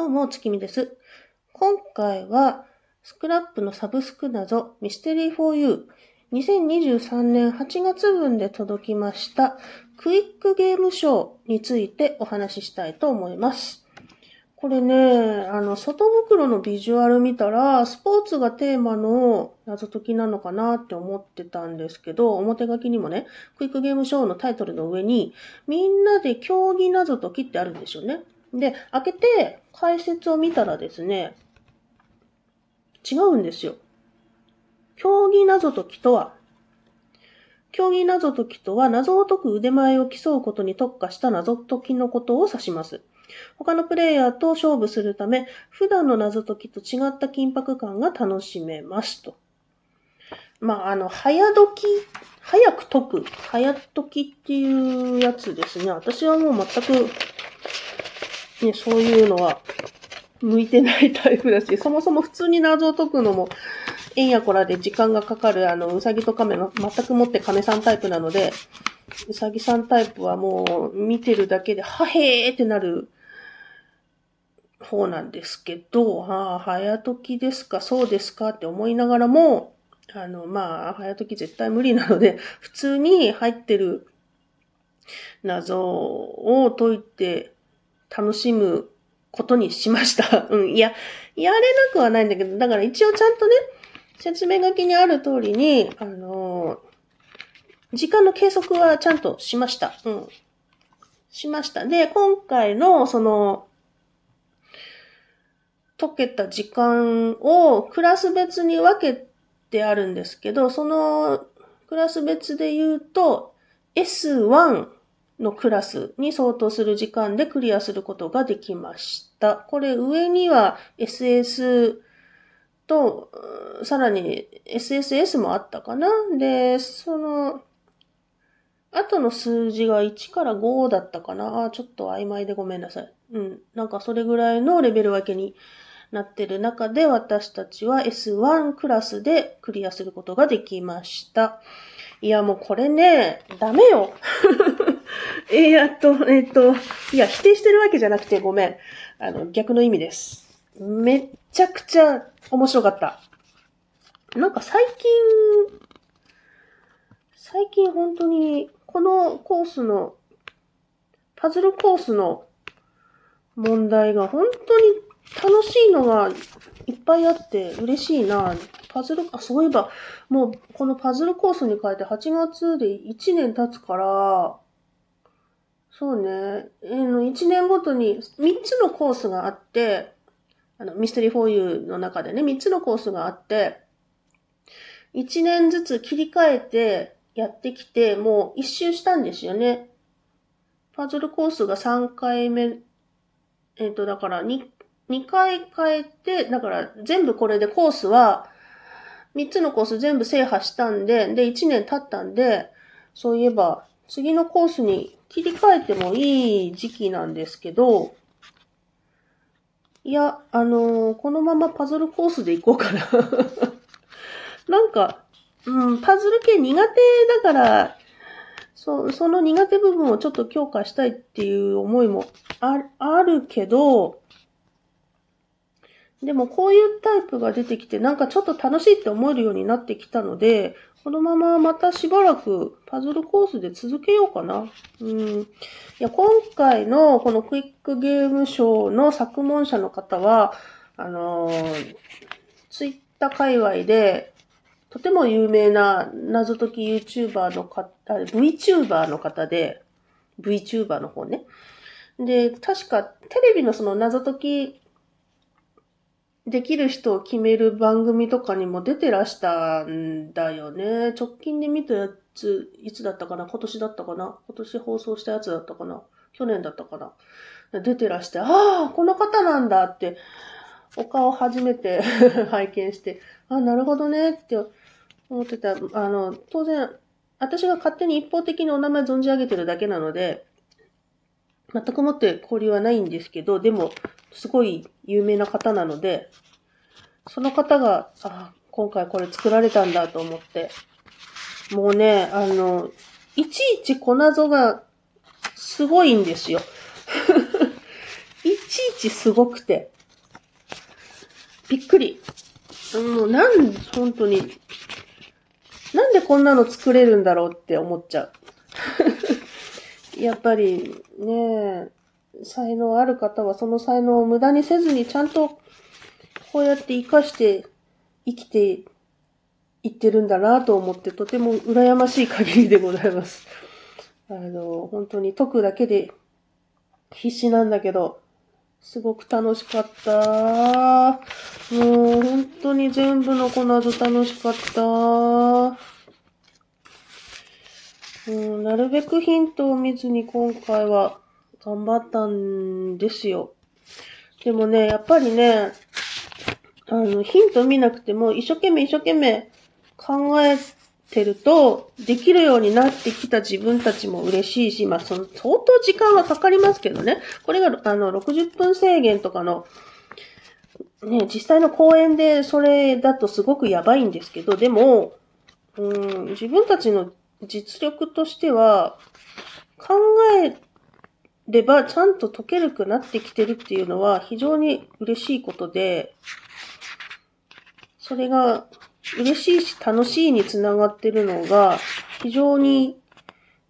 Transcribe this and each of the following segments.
どうも、月見です。今回は、スクラップのサブスク謎、ミステリー 4U、2023年8月分で届きました、クイックゲームショーについてお話ししたいと思います。これね、あの、外袋のビジュアル見たら、スポーツがテーマの謎解きなのかなって思ってたんですけど、表書きにもね、クイックゲームショーのタイトルの上に、みんなで競技謎解きってあるんですよね。で、開けて解説を見たらですね、違うんですよ。競技謎解きとは、競技謎解きとは謎を解く腕前を競うことに特化した謎解きのことを指します。他のプレイヤーと勝負するため、普段の謎解きと違った緊迫感が楽しめますと。まあ、あの、早解き、早く解く、早解きっていうやつですね。私はもう全く、ね、そういうのは向いてないタイプだし、そもそも普通に謎を解くのも、えんやこらで時間がかかる、あの、うさぎと亀の、全くもって亀さんタイプなので、うさぎさんタイプはもう、見てるだけで、はへーってなる方なんですけど、ああ、早解きですか、そうですかって思いながらも、あの、まあ、早解き絶対無理なので、普通に入ってる謎を解いて楽しむことにしました。うん、いや、やれなくはないんだけど、だから一応ちゃんとね、説明書きにある通りに、あの時間の計測はちゃんとしました。うん。しました。で、今回の、その、解けた時間をクラス別に分けてあるんですけど、そのクラス別で言うと S1 のクラスに相当する時間でクリアすることができました。これ上には SS と、さらに SSS もあったかなで、その、後の数字が1から5だったかなあちょっと曖昧でごめんなさい。うん。なんかそれぐらいのレベル分けになってる中で私たちは S1 クラスでクリアすることができました。いやもうこれね、ダメよ。えー、っと、えーっと、いや否定してるわけじゃなくてごめん。あの、逆の意味です。めっちゃくちゃ面白かった。なんか最近、最近本当にこのコースの、パズルコースの問題が本当に楽しいのがいっぱいあって嬉しいな。パズル、あ、そういえば、もうこのパズルコースに変えて8月で1年経つから、そうね、えーの1年ごとに3つのコースがあって、あの、ミステリー 4U の中でね、3つのコースがあって、1年ずつ切り替えてやってきて、もう一周したんですよね。パズルコースが3回目、えっ、と、だから2、2回変えて、だから全部これでコースは、3つのコース全部制覇したんで、で、1年経ったんで、そういえば、次のコースに切り替えてもいい時期なんですけど、いや、あのーこのままパズルコースで行こうかな。なんか、うん、パズル系苦手だから、そその苦手部分をちょっと強化したいっていう思いもああるけど、でもこういうタイプが出てきてなんかちょっと楽しいって思えるようになってきたので、このまままたしばらくパズルコースで続けようかな。うん。いや、今回のこのクイックゲームショーの作問者の方は、あのーツイッター界隈で、とても有名な謎解き YouTuber の方、あ VTuber の方で、VTuber の方ね。で、確かテレビのその謎解きできる人を決める番組とかにも出てらしたんだよね。直近で見たやつ、いつだったかな？今年だったかな？今年放送したやつだったかな？去年だったかな？出てらして、ああ、この方なんだって、お顔初めて 拝見して、あなるほどねって思ってた。あの、当然、私が勝手に一方的にお名前存じ上げてるだけなので、全くもって交流はないんですけど、でも、すごい有名な方なので、その方が、あ、今回これ作られたんだと思って、もうね、あの、いちいち小謎がすごいんですよ。いちい値すごくて。びっくり。もうなん、本当に、なんでこんなの作れるんだろうって思っちゃう。やっぱりね、才能ある方はその才能を無駄にせずにちゃんとこうやって活かして生きていってるんだなと思ってとても羨ましい限りでございます。あの、本当に解くだけで必死なんだけど、すごく楽しかった。もう本当に全部のこの後楽しかった。うん、なるべくヒントを見ずに今回は頑張ったんですよ。でもね、やっぱりね、あの、ヒント見なくても一生懸命一生懸命考えてると、できるようになってきた自分たちも嬉しいし、まあ、その、相当時間はかかりますけどね。これが、あの、60分制限とかの、ね、実際の公演でそれだとすごくやばいんですけど、でも、うん、自分たちの実力としては、考えればちゃんと解けるくなってきてるっていうのは非常に嬉しいことで、それが嬉しいし楽しいにつながってるのが、非常に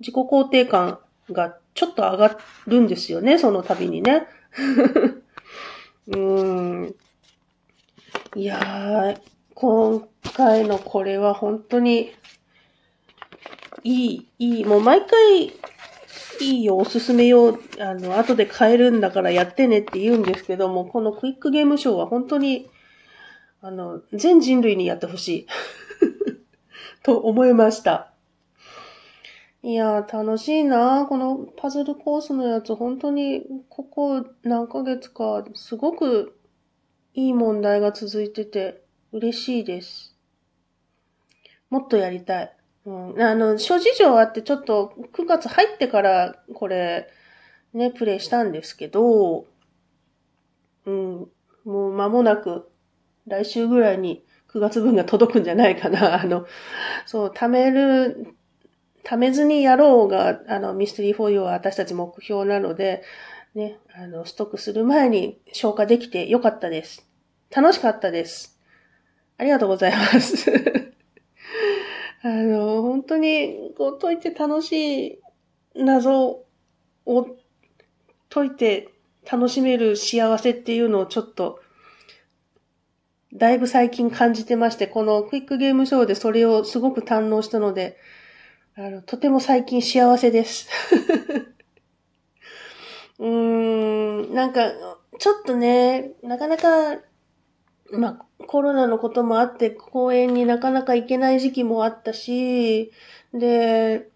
自己肯定感がちょっと上がるんですよね、その度にね。うーん。いやー、今回のこれは本当に、いい、いい、もう毎回、いいよ、おすすめよ、あの、後で買えるんだからやってねって言うんですけども、このクイックゲームショーは本当に、あの、全人類にやってほしい。と思いました。いやー、楽しいなこのパズルコースのやつ、本当に、ここ何ヶ月か、すごくいい問題が続いてて、嬉しいです。もっとやりたい。うん、あの、諸事情あって、ちょっと9月入ってから、これ、ね、プレイしたんですけど、うん、もう間もなく来週ぐらいに9月分が届くんじゃないかな。あの、そう、貯める、貯めずにやろうが、あの、ミステリー4 u は私たち目標なので、ね、あの、ストックする前に消化できてよかったです。楽しかったです。ありがとうございます。あの、本当に、こう、解いて楽しい謎を解いて楽しめる幸せっていうのをちょっとだいぶ最近感じてまして、このクイックゲームショーでそれをすごく堪能したので、あの、とても最近幸せです。うーん、なんか、ちょっとね、なかなか、まあ、コロナのこともあって、公園になかなか行けない時期もあったし、で、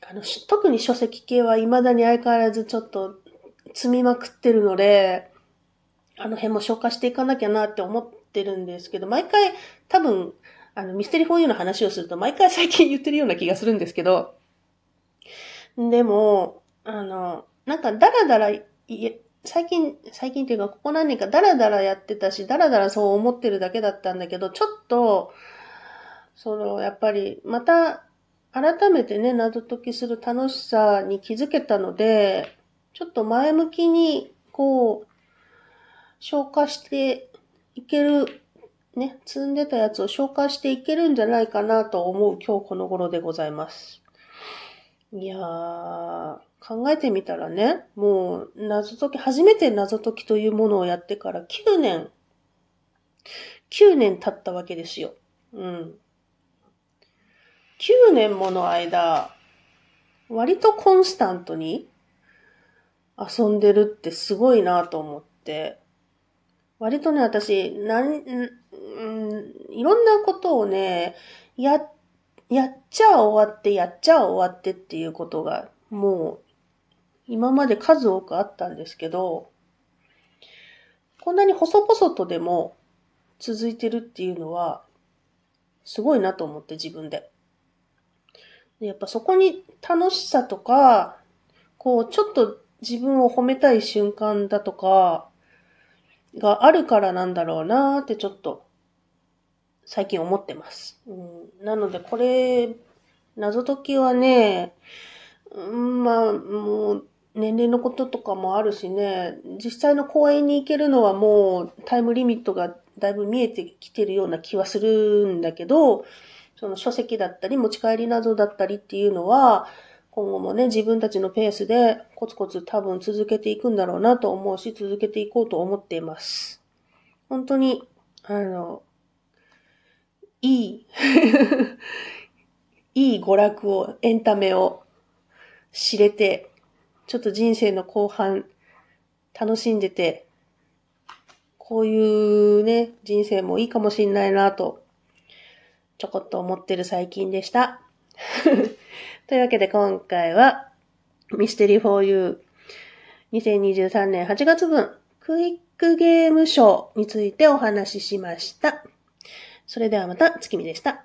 あの、特に書籍系は未だに相変わらずちょっと積みまくってるので、あの辺も消化していかなきゃなって思ってるんですけど、毎回多分、あの、ミステリーフォーユーの話をすると毎回最近言ってるような気がするんですけど、でも、あの、なんかダラダラ、最近、最近っていうか、ここ何年かダラダラやってたし、ダラダラそう思ってるだけだったんだけど、ちょっと、その、やっぱり、また、改めてね、謎解きする楽しさに気づけたので、ちょっと前向きに、こう、消化していける、ね、積んでたやつを消化していけるんじゃないかなと思う今日この頃でございます。いやー、考えてみたらね、もう謎解き、初めて謎解きというものをやってから9年、9年経ったわけですよ。うん。9年もの間、割とコンスタントに遊んでるってすごいなと思って、割とね、私、なん、いろんなことをね、や、やっちゃ終わって、やっちゃ終わってっていうことが、もう、今まで数多くあったんですけど、こんなに細々とでも続いてるっていうのは、すごいなと思って自分で。やっぱそこに楽しさとか、こう、ちょっと自分を褒めたい瞬間だとか、があるからなんだろうなーってちょっと最近思ってます。うん、なのでこれ、謎解きはね、うん、まあ、もう、年齢のこととかもあるしね、実際の公演に行けるのはもうタイムリミットがだいぶ見えてきてるような気はするんだけど、その書籍だったり持ち帰りなどだったりっていうのは、今後もね、自分たちのペースでコツコツ多分続けていくんだろうなと思うし、続けていこうと思っています。本当に、あの、いい いい娯楽を、エンタメを知れて、ちょっと人生の後半、楽しんでて、こういうね、人生もいいかもしんないなと、ちょこっと思ってる最近でした。というわけで今回は、ミステリー 4U 2023年8月分、クイックゲームショーについてお話ししました。それではまた月見でした。